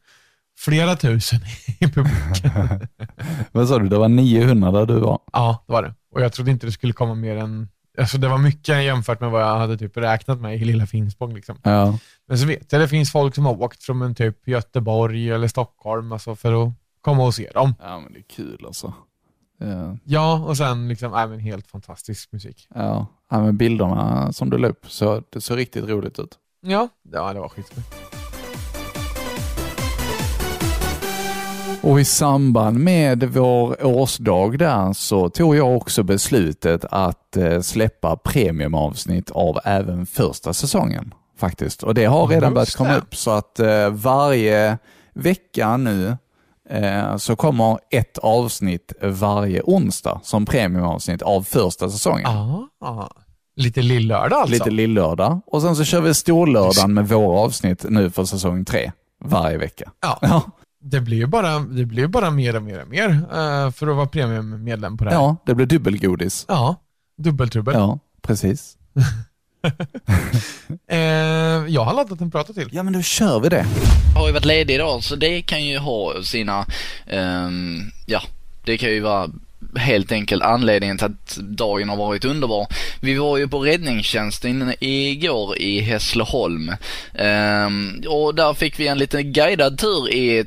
flera tusen i publiken. Vad sa du, det var 900 där du var? Ja, det var det. Och jag trodde inte det skulle komma mer än, alltså det var mycket jämfört med vad jag hade typ räknat med i lilla Finspång liksom. Ja, Men så vet jag, det finns folk som har åkt från en typ Göteborg eller Stockholm, alltså för att komma och se dem. ja men det är kul alltså. Ja, Ja, och sen liksom, nej men helt fantastisk musik. ja. ja men bilderna som du la upp, så det såg riktigt roligt ut. Ja, ja det var skitkul. Och i samband med vår årsdag där så tog jag också beslutet att eh, släppa premiumavsnitt av även första säsongen faktiskt. Och det har redan Just börjat komma det. upp så att eh, varje vecka nu eh, så kommer ett avsnitt varje onsdag som premiumavsnitt av första säsongen. Ja, ja. Lite lillördag alltså. Lite lillördag. Och sen så kör vi storlördagen med våra avsnitt nu för säsong tre varje vecka. Ja. Ja, Det blir ju bara, det blir bara mer och mer och mer eh, för att vara premiummedlem på det här. ja det blir dubbelgodis. Ja, dubbeltrubbel. Ja, precis. Eh, jag har laddat en prata till. Ja, men då kör vi det. Jag har ju varit ledig idag så det kan ju ha sina, ehm, ja, det kan ju vara helt enkelt anledningen till att dagen har varit underbar. Vi var ju på räddningstjänsten igår i Hässleholm Ehm, och där fick vi en liten guidad tur i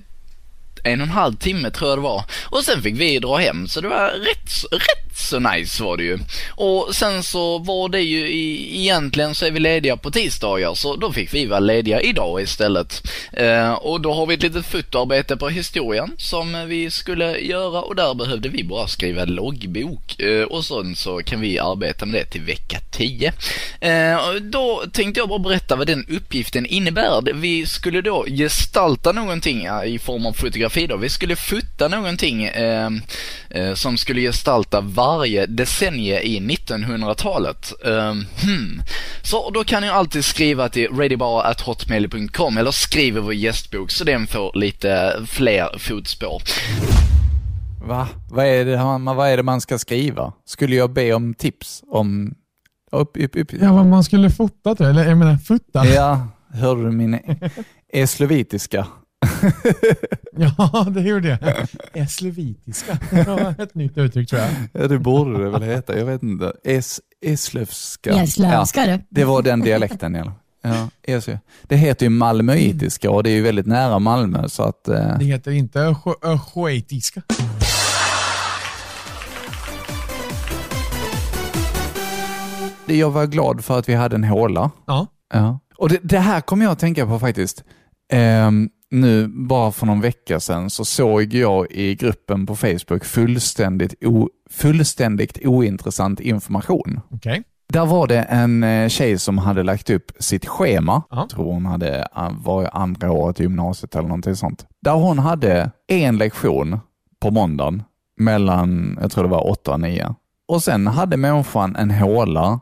en och en halv timme tror jag det var. Och sen fick vi dra hem så det var rätt, rätt så nice var det ju. Och sen så var det ju i, egentligen så är vi lediga på tisdagar så då fick vi vara lediga idag istället. Eh, och då har vi ett litet fotoarbete på historien som vi skulle göra och där behövde vi bara skriva loggbok eh, och sen så kan vi arbeta med det till vecka 10. Eh, då tänkte jag bara berätta vad den uppgiften innebär. Vi skulle då gestalta någonting ja, i form av fotografi då. Vi skulle fota någonting eh, eh, som skulle gestalta varje decennie i 1900-talet. Eh, hmm. Så då kan jag alltid skriva till readybara.hotmail.com eller skriva vår gästbok så den får lite fler fotspår. Va? Vad är, det, man- vad är det man ska skriva? Skulle jag be om tips om... Upp, upp, upp. Ja, vad man skulle fota tror jag. Eller jag menar fota. Ja, hörde du min eslovitiska? Ja, det gjorde jag. Eslevitiska. Det var ett nytt uttryck tror jag. Ja, det borde det väl heta. Jag vet inte. Es, eslövska. Eslövska, du. Det var den dialekten i alla fall. Ja, es- det heter ju malmöitiska och det är ju väldigt nära Malmö så att... Eh, Det heter inte östgö- östgöitiska. det- jag var glad för att vi hade en håla. Ja. Ja. Och det, det här kommer jag att tänka på faktiskt. Ehm, nu, bara för någon vecka sedan, så såg jag i gruppen på Facebook fullständigt, o, fullständigt ointressant information. Okej. Där var det en eh, tjej som hade lagt upp sitt schema. Ja. Jag tror hon hade eh, var andra året i gymnasiet eller någonting sånt. Där hon hade en lektion på måndagen mellan, jag tror det var 8 och 9. Och sen hade människan en håla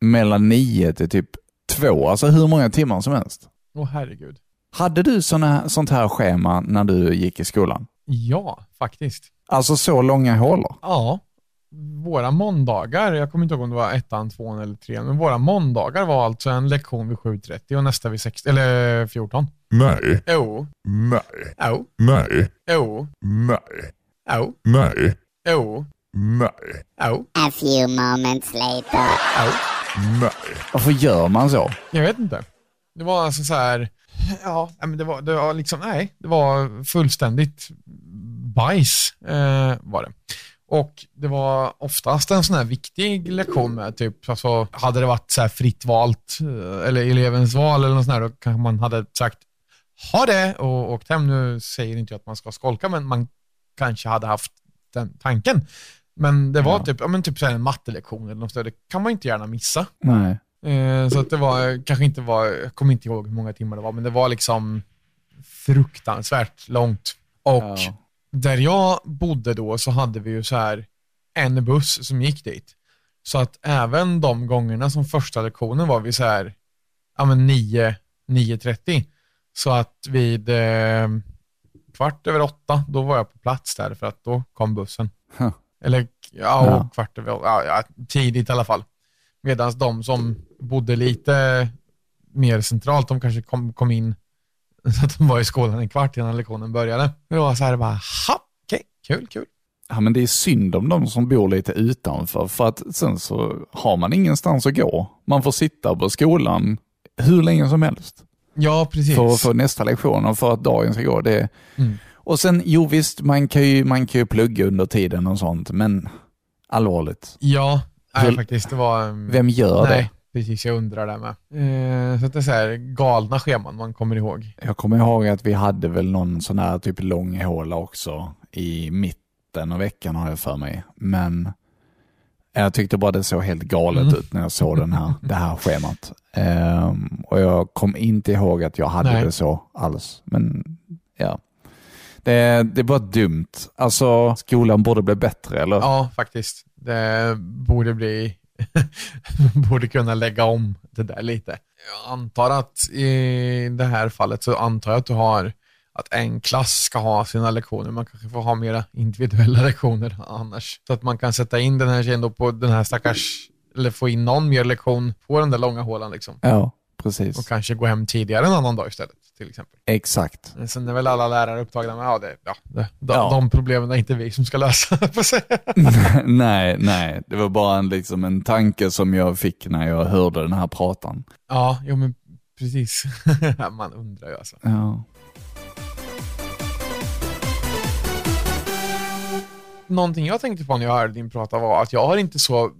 mellan 9 till typ 2, alltså hur många timmar som helst. Åh herregud. Hade du såna, sånt här schema när du gick i skolan? Ja, faktiskt. Alltså så långa hålor? Ja. Våra måndagar, jag kommer inte ihåg om det var ettan, tvåan eller trean, men våra måndagar var alltså en lektion vid 7.30 och nästa vid 6, eller 14. Nej, Jo, nej, jo, nej, jo, nej, jo, nej, jo, nej, jo, A few moments later. jo. nej. Varför gör man så? Jag vet inte. Det var alltså så här, ja, men det var, det var liksom, nej, det var fullständigt bajs eh, var det. Och det var oftast en sån här viktig lektion med, typ, alltså, hade det varit så här fritt valt, eh, eller elevens val eller något sånt där, då kanske man hade sagt ha det och åkt hem. Nu säger inte jag att man ska skolka, men man kanske hade haft den tanken. Men det var Ja. typ, ja, men typ så här en mattelektion eller något sådär, det kan man inte gärna missa. Nej. Eh, så att det var, kanske inte var, jag kommer inte ihåg hur många timmar det var, men det var liksom fruktansvärt långt. Och Ja. där jag bodde då så hade vi ju så här en buss som gick dit. Så att även de gångerna som första lektionen var vi så här, ja men 9, 9.30. Så att vid eh, kvart över åtta, då var jag på plats där för att då kom bussen. Huh. Eller ja, Ja. kvart över ja, ja, tidigt i alla fall. Medan de som bodde lite mer centralt, de kanske kom, kom in så att de var i skolan en kvart innan lektionen började. Det var så här bara, ha, okej, kul, kul. Ja, men det är synd om de som bor lite utanför, för att sen så har man ingenstans att gå. Man får sitta på skolan hur länge som helst Ja, precis. för, för nästa lektion och för att dagen ska gå. Det. Mm. Och sen, jo visst, man kan, ju, man kan ju plugga under tiden och sånt, men allvarligt, Ja, nej, faktiskt. Det var... um, vem gör nej, det? precis. Jag undrar det med. Eh, så det är så här galna scheman man kommer ihåg. Jag kommer ihåg att vi hade väl någon sån här typ långhåla också i mitten av veckan har jag för mig. Men jag tyckte bara det såg helt galet Mm. ut när jag såg den här, det här schemat. Ehm, och jag kom inte ihåg att jag hade Nej. det så alls. Men ja, det, det är bara dumt. Alltså skolan borde bli bättre eller? Ja, faktiskt. Det borde bli... borde kunna lägga om det där lite. Jag antar att i det här fallet så antar jag att du har att en klass ska ha sina lektioner. Man kanske får ha mera individuella lektioner annars. Så att man kan sätta in den här tjejen då på den här stackars, eller få in någon mer lektion på den där långa hålan liksom. Ja, precis. Och kanske gå hem tidigare en annan dag istället, till exempel. Exakt. Men Sen är väl alla lärare upptagna med, ja, det, ja, det, de, Ja. de problemen är inte vi som ska lösa, nej, nej. Det var bara en, liksom, en tanke som jag fick när jag hörde den här pratan. Ja, jo men precis. Man undrar ju alltså. Ja. någonting jag tänkte på när jag hörde din prata var att jag har inte så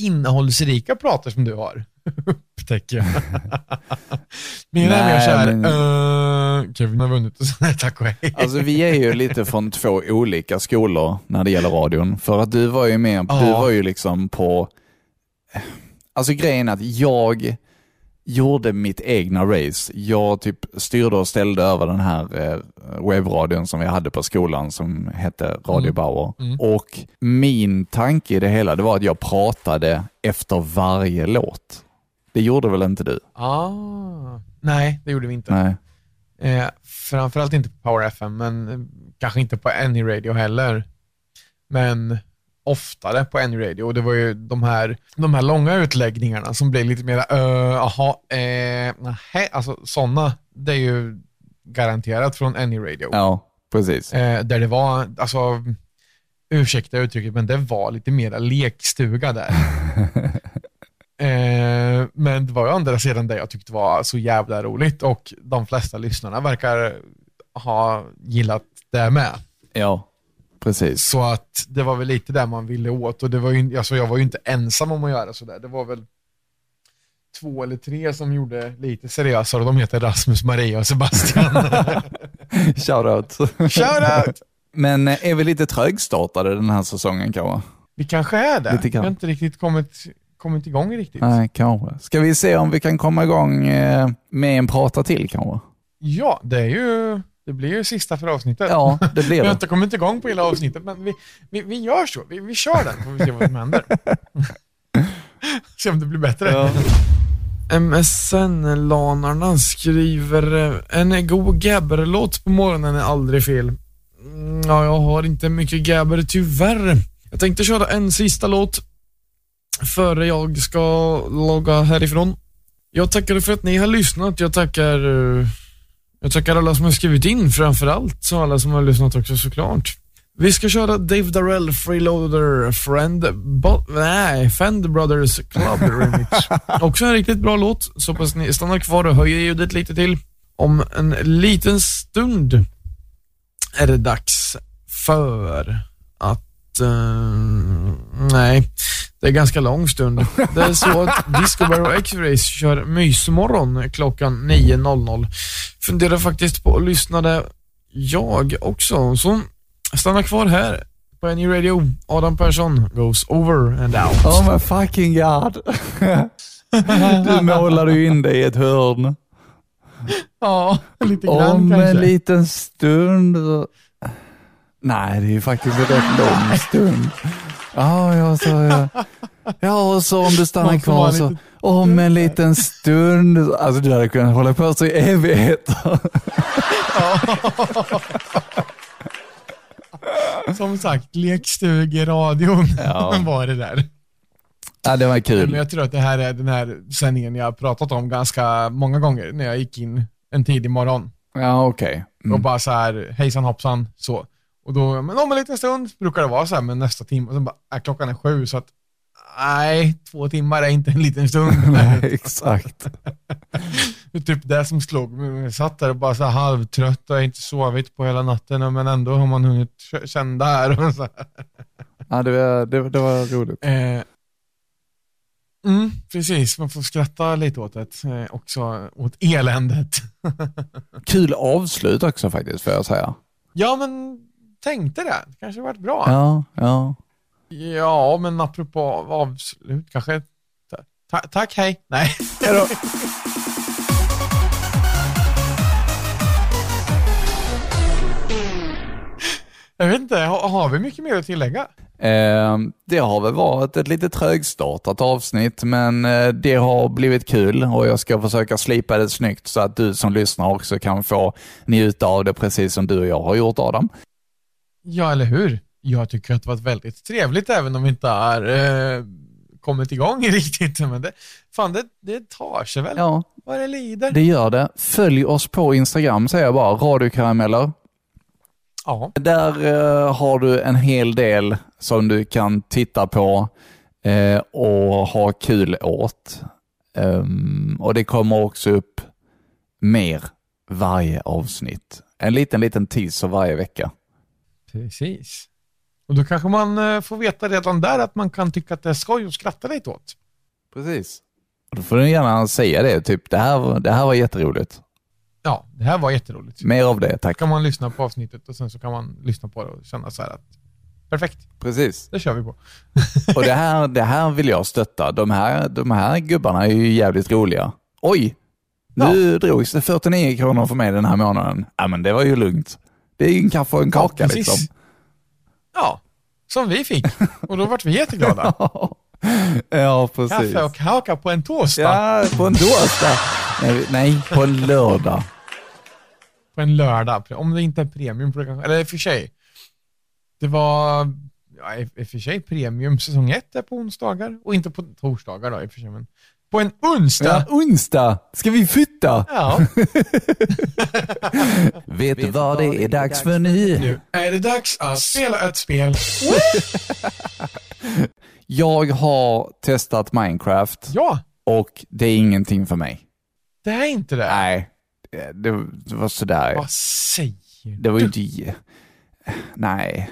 innehållsrika pratar som du har. Upptäcker jag. Mina är mer såhär, men- uh, Kevin har vunnit och så, tack och hej. Alltså vi är ju lite från två olika skolor när det gäller radion. För att du var ju med, Ja. du var ju liksom på... Alltså grejen är att jag gjorde mitt egna race. Jag typ styrde och ställde över den här eh, webbradion som vi hade på skolan som hette Radio Mm. Bauer. Mm. Och min tanke i det hela, det var att jag pratade efter varje låt. Det gjorde väl inte du? ah. Nej, det gjorde vi inte. Nej. Eh, framförallt inte på Power FM, men eh, kanske inte på Any Radio heller. Men oftare på Any Radio. Och det var ju de här, de här långa utläggningarna som blev lite mer, jaha, eh, nähä, alltså sådana, det är ju garanterat från Any Radio. Ja, precis. Eh, där det var, alltså, ursäkta uttrycket, men det var lite mera lekstuga där. eh, men det var ju andra sidan det jag tyckte var så jävla roligt och de flesta lyssnarna verkar ha gillat det med. Ja, precis. Så att det var väl lite där man ville åt och det var ju, alltså jag var ju inte ensam om att göra sådär. Det var väl två eller tre som gjorde lite seriösare och de heter Rasmus, Maria och Sebastian. Shoutout. Shoutout! Men eh, är vi lite trögstartade den här säsongen kanske? Vi kanske är det. Lite Vi har inte riktigt kommit, kommit igång riktigt. Nej, kanske. Ska vi se om vi kan komma igång eh, med en prata till kanske? Ja, det är ju, det blir ju sista för avsnittet. Ja, det blir Vi har det. inte kommit igång på hela avsnittet, men vi, vi, vi gör så. Vi, vi kör den, får vi se vad som händer. se om det blir bättre. MSN-lanarna skriver eh, en god gabber-låt på morgonen är aldrig fel. Mm, Ja, jag har inte mycket gabber tyvärr. Jag tänkte köra en sista låt före jag ska logga härifrån. Jag tackar för att ni har lyssnat. Jag tackar eh, jag tackar alla som har skrivit in framförallt, så alla som har lyssnat också såklart. Vi ska köra Dave Darrell Freeloader Friend Bo- nej, Fend Brothers Club Remix. Också en riktigt bra låt, så hoppas ni stannar kvar och höjer ljudet lite till. Om en liten stund är det dags för nej, det är ganska lång stund. Det är så att Disco Barrow X-Race kör mysmorgon klockan 9.00. Funderar faktiskt på att lyssna där jag också, så stanna kvar här på Any Radio. Adam Persson goes over and out. Oh my fucking god. Du målar ju in dig i ett hörn. Ja, lite grann Om kanske. en liten stund. Nej, det är ju faktiskt en rätt lång stund. Ja, ja, så, ja. ja, och så om du stannar kvar så, om en liten stund. Alltså du hade kunnat hålla på så i evigheter. Som sagt, lekstugeradion Ja. var det där. Ja, det var Men kul. jag tror att det här är den här sändningen jag har pratat om ganska många gånger när jag gick in en tidig morgon. Ja, okej. Och Mm. bara så här, hejsan hoppsan, så. Och då, men om en liten stund brukar det vara så här, men nästa timme, och sen bara, äh, klockan är sju, så att nej, två timmar är inte en liten stund. Nej, exakt. Det är typ det som slog mig. Jag satt där och bara så här halvtrött och inte sovit på hela natten, men ändå har man hunnit känna. Och så här. Ja, det, var, det, det var roligt. Eh, mm, precis, man får skratta lite åt det. Eh, också åt eländet. Kul avslut också faktiskt, får jag säga. ja, men tänkte det. Det kanske varit bra. Ja, ja. Ja, men apropå avslut kanske. Ta tack, hej. Nej. Hejdå. Jag vet inte, har, har vi mycket mer att tillägga? Eh, det har väl varit ett lite trögstartat avsnitt, men eh, det har blivit kul och jag ska försöka slipa det snyggt så att du som lyssnar också kan få njuta av det precis som du och jag har gjort Adam. Ja, eller hur? Jag tycker att det varit väldigt trevligt även om vi inte har eh, kommit igång riktigt. Men det, fan, det, det tar sig väl Ja, vad det lider. det gör det. Följ oss på Instagram säger jag bara, radiokarameller. Ja, Där eh, har du en hel del som du kan titta på eh, och ha kul åt. Ehm, och det kommer också upp mer varje avsnitt. En liten, liten teaser varje vecka. Precis. Och då kanske man eh, får veta redan där att man kan tycka att det är skoj och skratta lite åt. Precis. Och då får du gärna säga det, typ det här, var- det här var jätteroligt. Ja, det här var jätteroligt. Mer av det, tack. kan man lyssna på avsnittet och sen så kan man lyssna på det och känna så här att perfekt, Precis. det kör vi på. Och det här, det här vill jag stötta. De här, de här gubbarna är ju jävligt roliga. Oj! Nu drogs det 49 kronor för mig den här månaden. Ja, men det var ju lugnt. Det är ju en kaffe och en kaka Ja, liksom. Ja, som vi fick. Och då vart vi jätteglada. ja, precis. Kaffe och kaka på en torsdag. Ja, på en torsdag. Nej, nej, på en lördag. På en lördag. Om det inte är premium. det Eller i och för sig. Det var, ja, i och för sig premium säsong ett är på onsdagar och inte på torsdagar då i och för sig. Men på en onsdag. Ja, onsdag. Ska vi flytta? Ja, Vet du vad det är dags för nu? nu är det dags att spela ett spel. Jag har testat Minecraft Ja, och det är ingenting för mig. det är inte det. Nej, det, det var sådär. Vad säger Det var ju inte... Nej,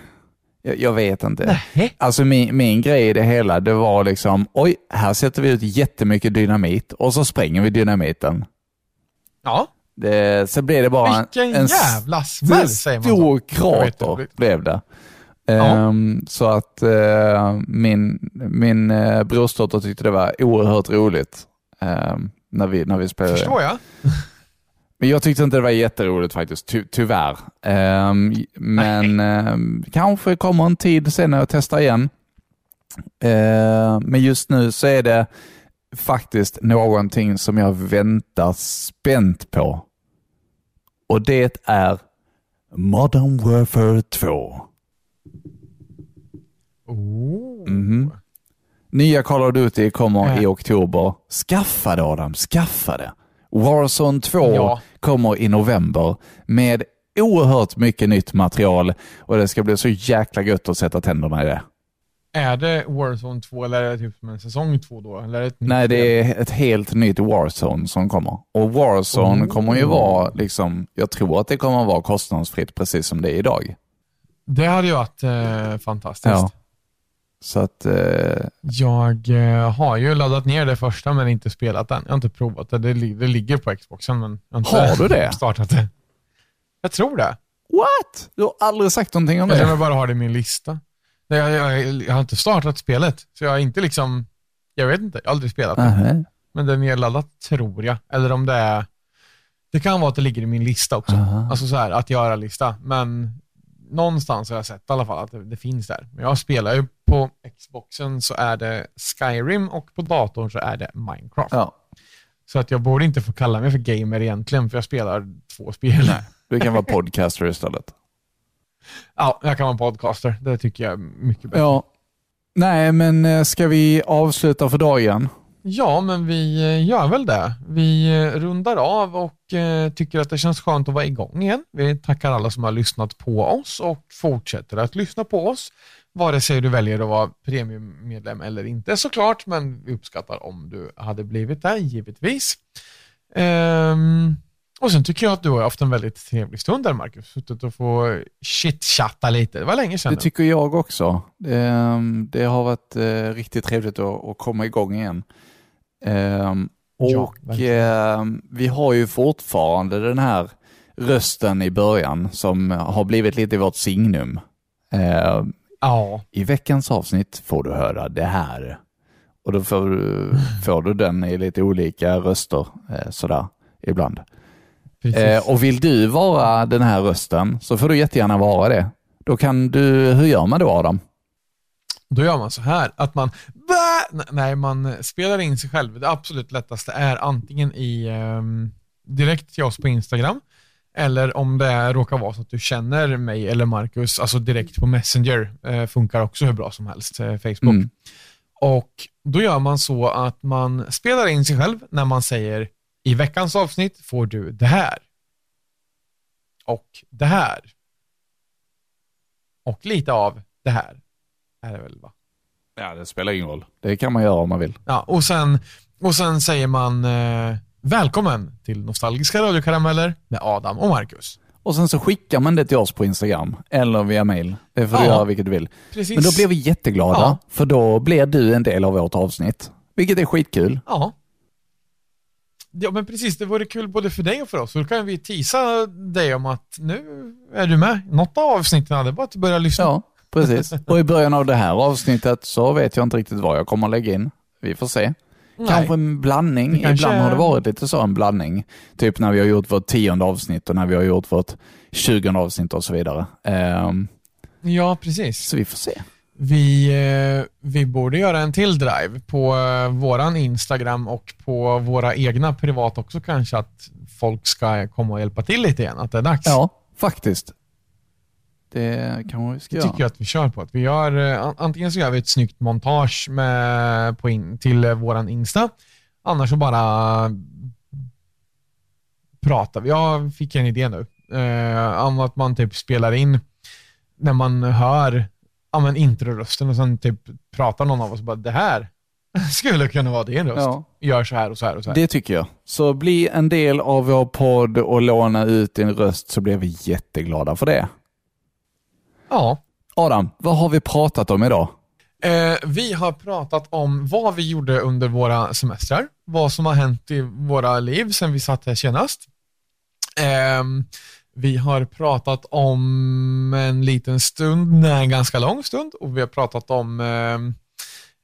jag, jag vet inte. Nej. Alltså min, min grej i det hela, det var liksom, oj, här sätter vi ut jättemycket dynamit och så spränger vi dynamiten. Ja, Det, så blev det bara vilken en, jävla smäll säger man stor krater blev det. Ja. Ehm, så att eh, min, min uh, brorsdotter tyckte det var oerhört roligt ehm, när, vi, när vi spelade. Förstår jag. Men jag tyckte inte det var jätteroligt faktiskt, ty tyvärr. Ehm, men ehm, kanske kommer en tid sen när jag testar igen. Ehm, men just nu så är det faktiskt någonting som jag väntar spänt på. Och det är Modern Warfare 2. Oh. Mhm. Nya Call of Duty kommer i oktober. Skaffa det Adam, skaffa det. Warzone 2 Ja. kommer i november med oerhört mycket nytt material och det ska bli så jäkla gött att sätta tänderna i det. Är det Warzone 2 eller är det typ som en säsong 2 då? Eller är det Nej, det är ett helt nytt Warzone som kommer. Och Warzone Oh. kommer ju vara, liksom, jag tror att det kommer vara kostnadsfritt precis som det är idag. Det hade ju varit eh, fantastiskt. Ja. Så att, eh, Jag eh, har ju laddat ner det första men inte spelat än. Jag har inte provat det. Det, det ligger på Xboxen men jag har inte Har du det? startat det. Jag tror det. what? Du har aldrig sagt någonting om om det? jag bara har det i min lista. Nej, jag, jag, jag har inte startat spelet, så jag har inte liksom, jag vet inte, jag har aldrig spelat det. Aha. Men det är nedladdat tror jag. Eller om det är, det kan vara att det ligger i min lista också. Aha. Alltså så här, att göra-lista. Men någonstans har jag sett i alla fall att det, det finns där. Men jag spelar ju på Xboxen så är det Skyrim och på datorn så är det Minecraft. Ja. Så att jag borde inte få kalla mig för gamer egentligen, för jag spelar två spel. Du kan vara podcaster istället. Ja, jag kan vara podcaster. Det tycker jag är mycket bättre. Ja. Nej, men eh, ska vi avsluta för dagen? Ja, men vi eh, gör väl det. Vi eh, rundar av och eh, tycker att det känns skönt att vara igång igen. Vi tackar alla som har lyssnat på oss och fortsätter att lyssna på oss. Vare sig du väljer att vara premiummedlem eller inte såklart, men vi uppskattar om du hade blivit det, givetvis. Ehm, och sen tycker jag att du har haft en väldigt trevlig stund där, Marcus. Suttit och få chitchatta lite. Det var länge sedan. Det tycker jag också. Ehm, Det har varit riktigt trevligt att komma igång igen. Ehm, Ja, Och verkligen. ehm, vi har ju fortfarande den här rösten i början som har blivit lite vårt signum. Ehm, Ja, I veckans avsnitt får du höra det här. Och då får du, får du den i lite olika röster eh, sådär ibland. precis. Eh, och vill du vara den här rösten så får du jättegärna vara det. Då kan du, hur gör man då Adam? Då gör man så här att man, Bä! N- nej man spelar in sig själv. Det absolut lättaste är antingen i ehm, direkt till oss på Instagram eller om det är, råkar vara så att du känner mig eller Marcus, alltså direkt på Messenger, eh, funkar också hur bra som helst, eh, Facebook. Mm. Och då gör man så att man spelar in sig själv när man säger i veckans avsnitt får du det här. Och det här. Och lite av det här. Är det väl va? Ja, det spelar ingen roll. Det kan man göra om man vill. Ja, och sen, och sen säger man eh, välkommen till Nostalgiska radiokarameller med Adam och Marcus. Och sen så skickar man det till oss på Instagram eller via mail. Det får du Ja. göra vilket du vill. Precis. Men då blir vi jätteglada, Ja. för då blir du en del av vårt avsnitt. Vilket är skitkul. Ja. Ja men precis, det vore kul både för dig och för oss. Så då kan vi tisa dig om att nu är du med. Något av avsnitten, det är bara att börja lyssna. Ja, precis. Och i början av det här avsnittet så vet jag inte riktigt vad jag kommer att lägga in. Vi får se. Nej. Kanske en blandning. Kanske Ibland har det varit lite så en blandning. Typ när vi har gjort vårt tionde avsnitt och när vi har gjort vårt tjugonde avsnitt och så vidare. Ehm, Ja, precis. så vi får se. Vi, eh, vi borde göra en till drive på eh, våran Instagram och på våra egna privat också kanske att folk ska komma och hjälpa till lite igen, att det är dags. Ja, faktiskt. Det kanske vi ska Det göra. tycker jag att vi kör på. Att vi gör, eh, an- antingen så gör vi ett snyggt montage med, på in, till eh, våran Insta, annars så bara pratar vi. Jag fick en idé nu. Eh, om att man typ spelar in när man hör ja, men introrösten och sen typ pratar någon av oss bara det här skulle kunna vara din röst. Ja. Gör så här och så här och så här. Det tycker jag. Så bli en del av vår podd och låna ut din röst så blir vi jätteglada för det. Ja. Adam, vad har vi pratat om idag? Eh, vi har pratat om vad vi gjorde under våra semestrar, vad som har hänt i våra liv sedan vi satt här senast. Ehm, vi har pratat om en liten stund, nej en ganska lång stund, och vi har pratat om ehm,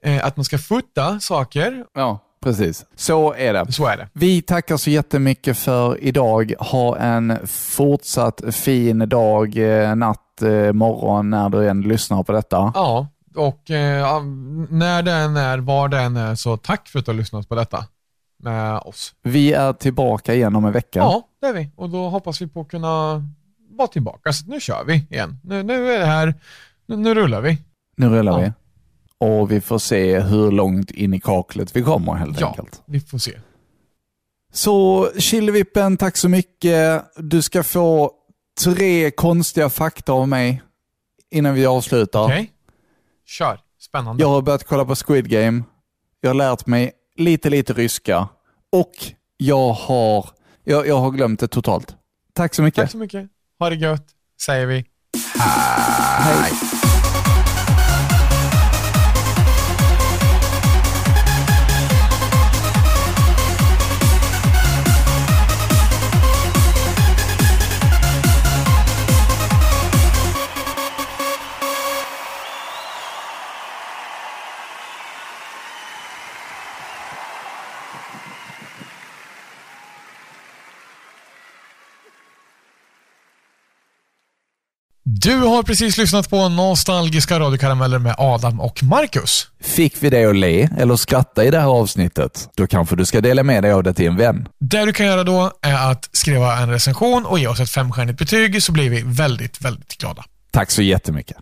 eh, att man ska fota saker. Ja, precis. Så är det. Så är det. Vi tackar så jättemycket för idag. Ha en fortsatt fin dag, eh, natt, eh, morgon när du än lyssnar på detta. Ja, och eh, när det än är, var det än är, så tack för att du har lyssnat på detta med oss. Vi är tillbaka igen om en vecka. Ja, det är vi. Och då hoppas vi på att kunna vara tillbaka. Så nu kör vi igen. Nu, nu är det här. Nu, nu rullar vi. Nu rullar Ja. vi. Och vi får se hur långt in i kaklet vi kommer helt Ja, enkelt. vi får se. Så Chillevippen, tack så mycket. Du ska få tre konstiga fakta av mig innan vi avslutar. Okej? Kör. Spännande. Jag har börjat kolla på Squid Game. Jag har lärt mig lite, lite ryska. Och jag har, jag, jag har glömt det totalt. Tack så mycket. Tack så mycket. Ha det gött, säger vi. Hej. Du har precis lyssnat på Nostalgiska radiokarameller med Adam och Marcus. Fick vi dig att le eller skratta i det här avsnittet? Då kanske du ska dela med dig av det till en vän. Det du kan göra då är att skriva en recension och ge oss ett femstjärnigt betyg så blir vi väldigt, väldigt glada. Tack så jättemycket.